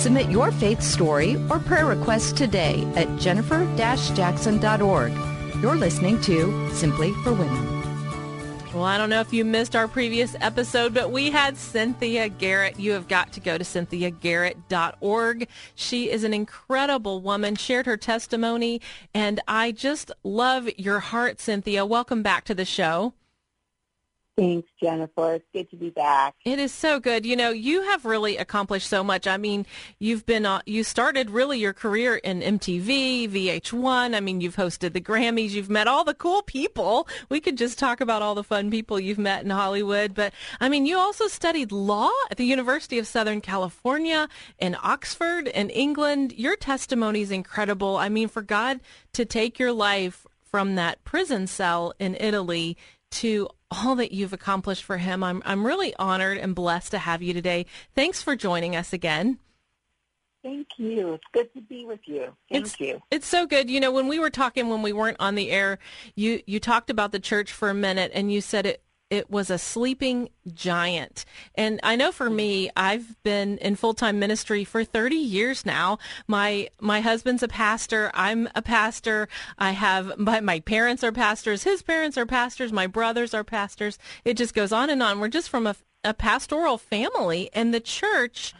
Submit your faith story or prayer request today at jennifer-jackson.org. You're listening to Simply for Women. Well, I don't know if you missed our previous episode, but we had Cynthia Garrett. You have got to go to cynthiagarrett.org. She is an incredible woman, shared her testimony, and I just love your heart, Cynthia. Welcome back to the show. Thanks, Jennifer. It's good to be back. It is so good. You know, you have really accomplished so much. I mean, you've been uh, you started really your career in MTV, VH1. I mean, you've hosted the Grammys. You've met all the cool people. We could just talk about all the fun people you've met in Hollywood. But I mean, you also studied law at the University of Southern California in Oxford in England. Your testimony is incredible. I mean, for God to take your life from that prison cell in Italy to all that you've accomplished for him. I'm I'm really honored and blessed to have you today. Thanks for joining us again. Thank you. It's good to be with you. Thank it's, you. It's so good. You know, when we were talking when we weren't on the air, you you talked about the church for a minute and you said it it was a sleeping giant. And I know for me, I've been in full-time ministry for 30 years now. My my husband's a pastor, I'm a pastor. I have my my parents are pastors, his parents are pastors, my brothers are pastors. It just goes on and on. We're just from a a pastoral family and the church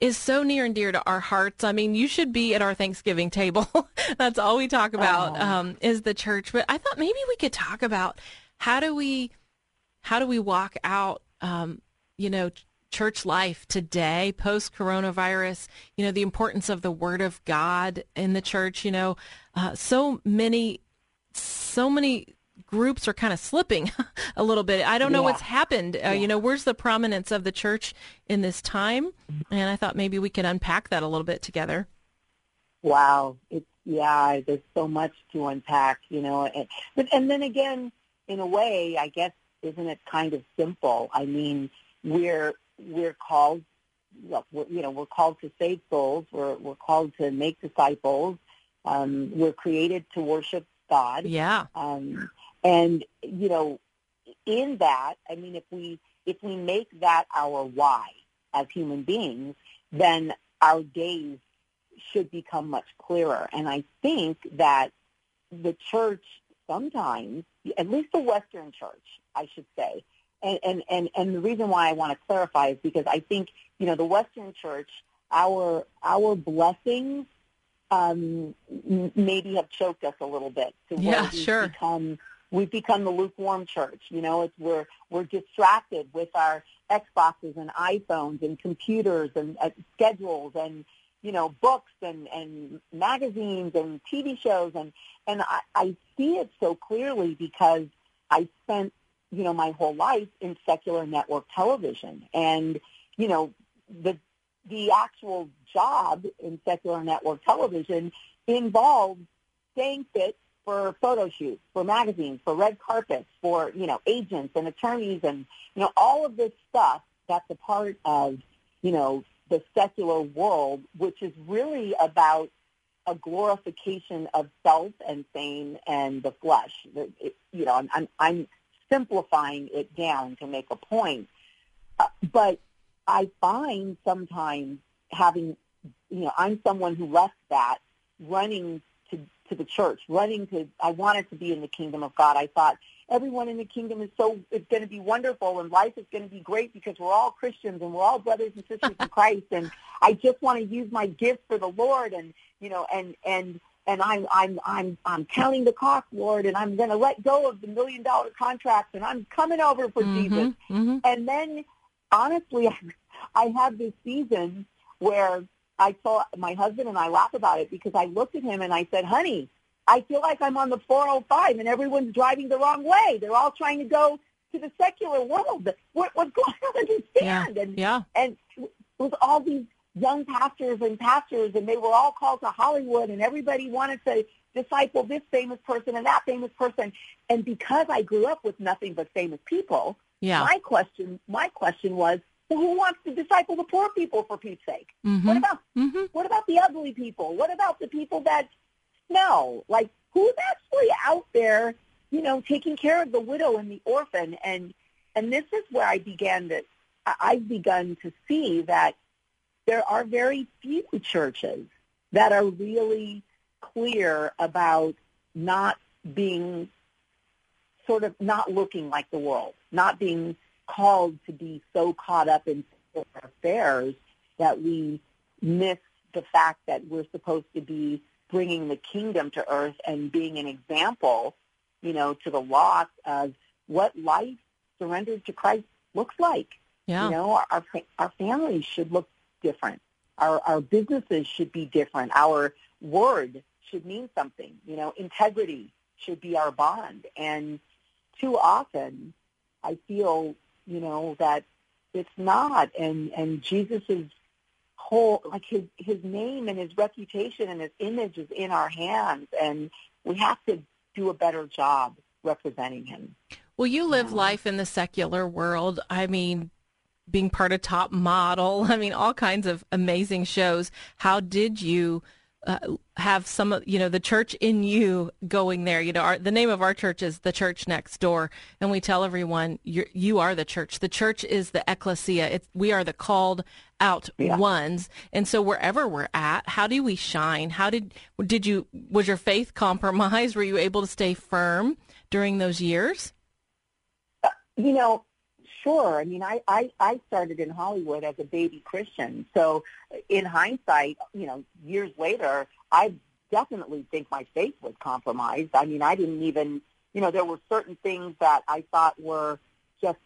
is so near and dear to our hearts. I mean, you should be at our Thanksgiving table. That's all we talk about um, is the church. But I thought maybe we could talk about how do we how do we walk out, um, you know, church life today, post coronavirus, you know, the importance of the word of God in the church, you know, uh, so many, so many groups are kind of slipping a little bit. I don't know yeah. what's happened. Uh, yeah. You know, where's the prominence of the church in this time? And I thought maybe we could unpack that a little bit together. Wow. It's, yeah, there's so much to unpack, you know, and, but, and then again, in a way, I guess isn't it kind of simple? I mean, we're we're called, well, we're, you know, we're called to save souls. We're we're called to make disciples. Um, we're created to worship God. Yeah. Um, and you know, in that, I mean, if we if we make that our why as human beings, then our days should become much clearer. And I think that the church sometimes, at least the Western church, I should say, and, and, and, and the reason why I want to clarify is because I think, you know, the Western church, our, our blessings um, maybe have choked us a little bit. To yeah, we've sure. Become, we've become the lukewarm church. You know, it's we're we're distracted with our Xboxes and iPhones and computers and uh, schedules and you know, books and, and magazines and TV shows. And, and I, I see it so clearly because I spent, you know, my whole life in secular network television. And, you know, the, the actual job in secular network television involves staying fit for photo shoots, for magazines, for red carpets, for, you know, agents and attorneys and, you know, all of this stuff that's a part of, you know, the secular world, which is really about a glorification of self and fame and the flesh. It, you know, I'm, I'm, I'm simplifying it down to make a point. Uh, but I find sometimes having, you know, I'm someone who left that running to, to the church, running to, I wanted to be in the kingdom of God. I thought everyone in the kingdom is so it's going to be wonderful and life is going to be great because we're all Christians and we're all brothers and sisters in Christ and I just want to use my gift for the Lord and you know and and and I'm I'm I'm I'm counting the cost, Lord, and I'm going to let go of the million dollar contracts and I'm coming over for mm-hmm, Jesus. Mm-hmm. And then honestly, I, I had this season where I saw my husband and I laugh about it because I looked at him and I said, "Honey, I feel like I'm on the 405 and everyone's driving the wrong way. They're all trying to go to the secular world. What, what's going on? Understand? Yeah. And, yeah. and with all these young pastors and pastors, and they were all called to Hollywood, and everybody wanted to disciple this famous person and that famous person. And because I grew up with nothing but famous people, Yeah. my question my question was, well, who wants to disciple the poor people for Pete's sake? Mhm. What about Mhm. what about the ugly people? What about the people that no, like who's actually out there, you know, taking care of the widow and the orphan? And and this is where I began to I- I've begun to see that there are very few churches that are really clear about not being sort of not looking like the world, not being called to be so caught up in affairs that we miss the fact that we're supposed to be bringing the kingdom to earth and being an example, you know, to the lost of what life surrendered to Christ looks like. Yeah. You know, our our, our families should look different. Our our businesses should be different. Our word should mean something. You know, integrity should be our bond. And too often, I feel, you know, that it's not. And and Jesus's whole, like his his name and his reputation and his image is in our hands, and we have to do a better job representing him. Well, you live life in the secular world. I mean, being part of Top Model. I mean, all kinds of amazing shows. How did you uh, have some of you know the church in you going there? You know, our, the name of our church is the Church Next Door, and we tell everyone you're, you are the church. The church is the ecclesia. It's, we are the called out Yeah. ones, and so wherever we're at, how do we shine? How did did you was your faith compromised? Were you able to stay firm during those years? You know, sure. I mean, I, I, I started in Hollywood as a baby Christian. So in hindsight, you know, years later, I definitely think my faith was compromised. I mean, I didn't even, you know, there were certain things that I thought were just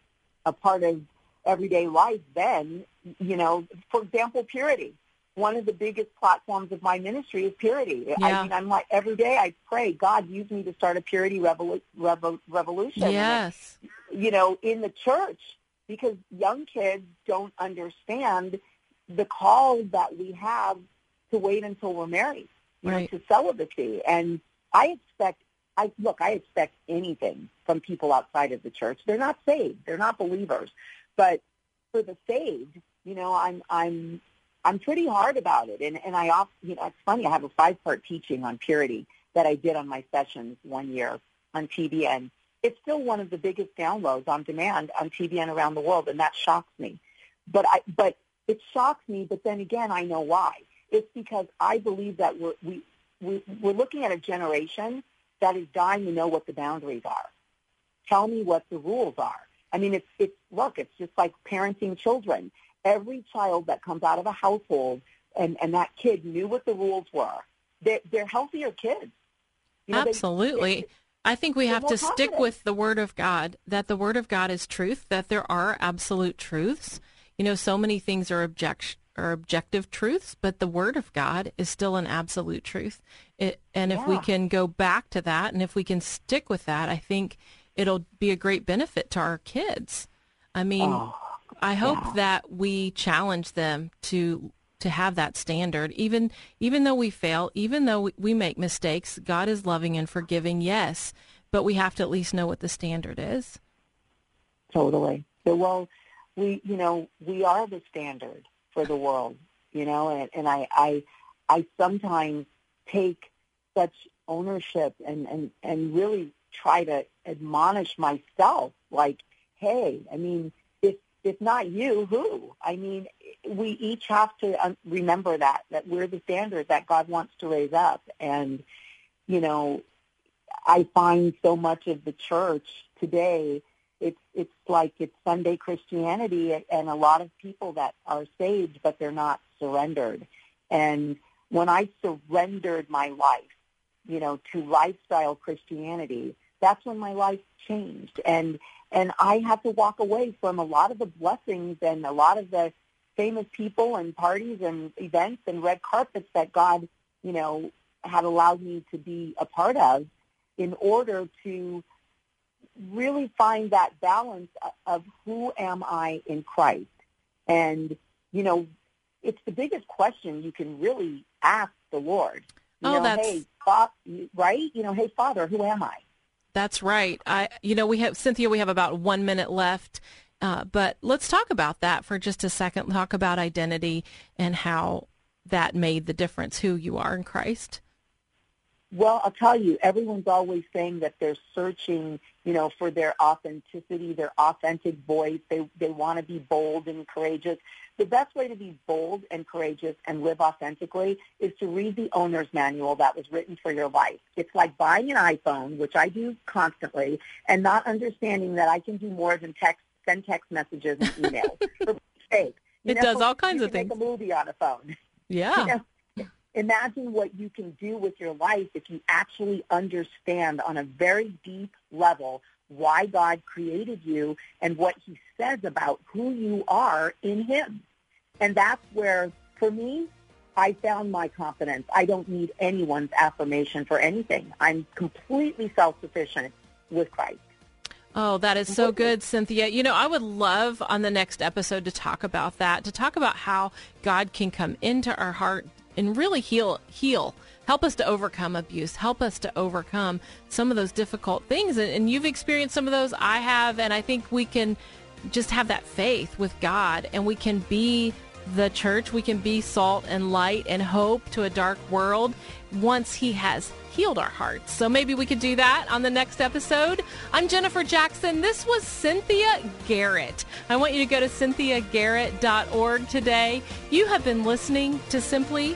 a part of everyday life then, you know, for example, purity. One of the biggest platforms of my ministry is purity. Yeah. I mean, I'm like, every day I pray, God, use me to start a purity revolu- revo- revolution. And it- Yes. You know, in the church because young kids don't understand the call that we have to wait until we're married, you Right. know, to celibacy. And I expect, I look, I expect anything from people outside of the church. They're not saved. They're not believers. But for the saved, you know, I'm, I'm, I'm pretty hard about it. And, and I, often, you know, it's funny. I have a five-part teaching on purity that I did on my sessions one year on TBN it's still one of the biggest downloads on demand on TBN around the world, and that shocks me. But I, but it shocks me. But then again, I know why. It's because I believe that we're we, we we're looking at a generation that is dying to know what the boundaries are. Tell me what the rules are. I mean, it's it's look, it's just like parenting children. Every child that comes out of a household and and that kid knew what the rules were. They're, they're healthier kids. You know, they- Absolutely. I think we have to stick with the Word of God, that the Word of God is truth, that there are absolute truths. You know, so many things are object are objective truths, but the Word of God is still an absolute truth. It, and if we can go back to that, and if we can stick with that, I think it'll be a great benefit to our kids. I mean, Oh, I hope yeah. that we challenge them to to have that standard even even though we fail even though we, make mistakes god is loving and forgiving yes but we have to at least know what the standard is Totally. So, well, we, you know, we are the standard for the world, you know, and, and I, I, I sometimes take such ownership and, and, and really try to admonish myself, like, hey, I mean, if, not you, who? I mean, we each have to um, remember that, that we're the standard that God wants to raise up. And, you know, I find so much of the church today it's it's like it's Sunday Christianity and a lot of people that are saved but they're not surrendered. And when I surrendered my life, you know, to lifestyle Christianity, that's when my life changed. And and I had to walk away from a lot of the blessings and a lot of the famous people and parties and events and red carpets that God, you know, had allowed me to be a part of in order to really find that balance of who am I in Christ. And, you know, it's the biggest question you can really ask the Lord. You oh, know, that's hey, fa- right? You know, hey, Father, who am I? That's right. I, you know, we have Cynthia. We have about one minute left, uh, but let's talk about that for just a second. Talk about identity and how that made the difference. Who you are in Christ. Well, I'll tell you, everyone's always saying that they're searching, you know, for their authenticity, their authentic voice. They they want to be bold and courageous. The best way to be bold and courageous and live authentically is to read the owner's manual that was written for your life. It's like buying an iPhone, which I do constantly, and not understanding that I can do more than text, send text messages and emails. for sake. You it know, does all kinds of things. Make a movie on a phone. Yeah. You know, imagine what you can do with your life if you actually understand on a very deep level why God created you and what he says about who you are in him. And that's where, for me, I found my confidence. I don't need anyone's affirmation for anything. I'm completely self-sufficient with Christ. Oh, that is so good, Cynthia. You know, I would love on the next episode to talk about that, to talk about how God can come into our heart and really heal heal help us to overcome abuse help us to overcome some of those difficult things and, and, you've experienced some of those i have and i think we can just have that faith with god and we can be the church we can be salt and light and hope to a dark world once he has healed our hearts. So maybe we could do that on the next episode. I'm Jennifer Jackson. This was Cynthia Garrett. I want you to go to cynthiagarrett.org today. You have been listening to Simply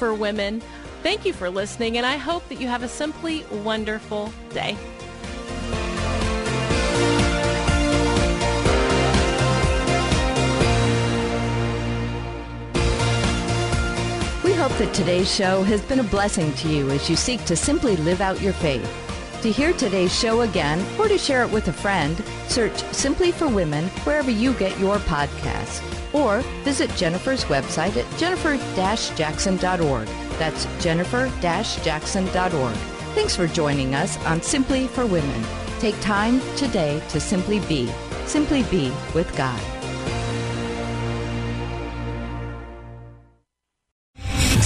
for Women. Thank you for listening, and I hope that you have a simply wonderful day. We hope that today's show has been a blessing to you as you seek to simply live out your faith. To hear today's show again or to share it with a friend, search Simply for Women wherever you get your podcasts. Or visit Jennifer's website at jennifer-jackson.org. That's jennifer-jackson.org. Thanks for joining us on Simply for Women. Take time today to simply be. Simply be with God.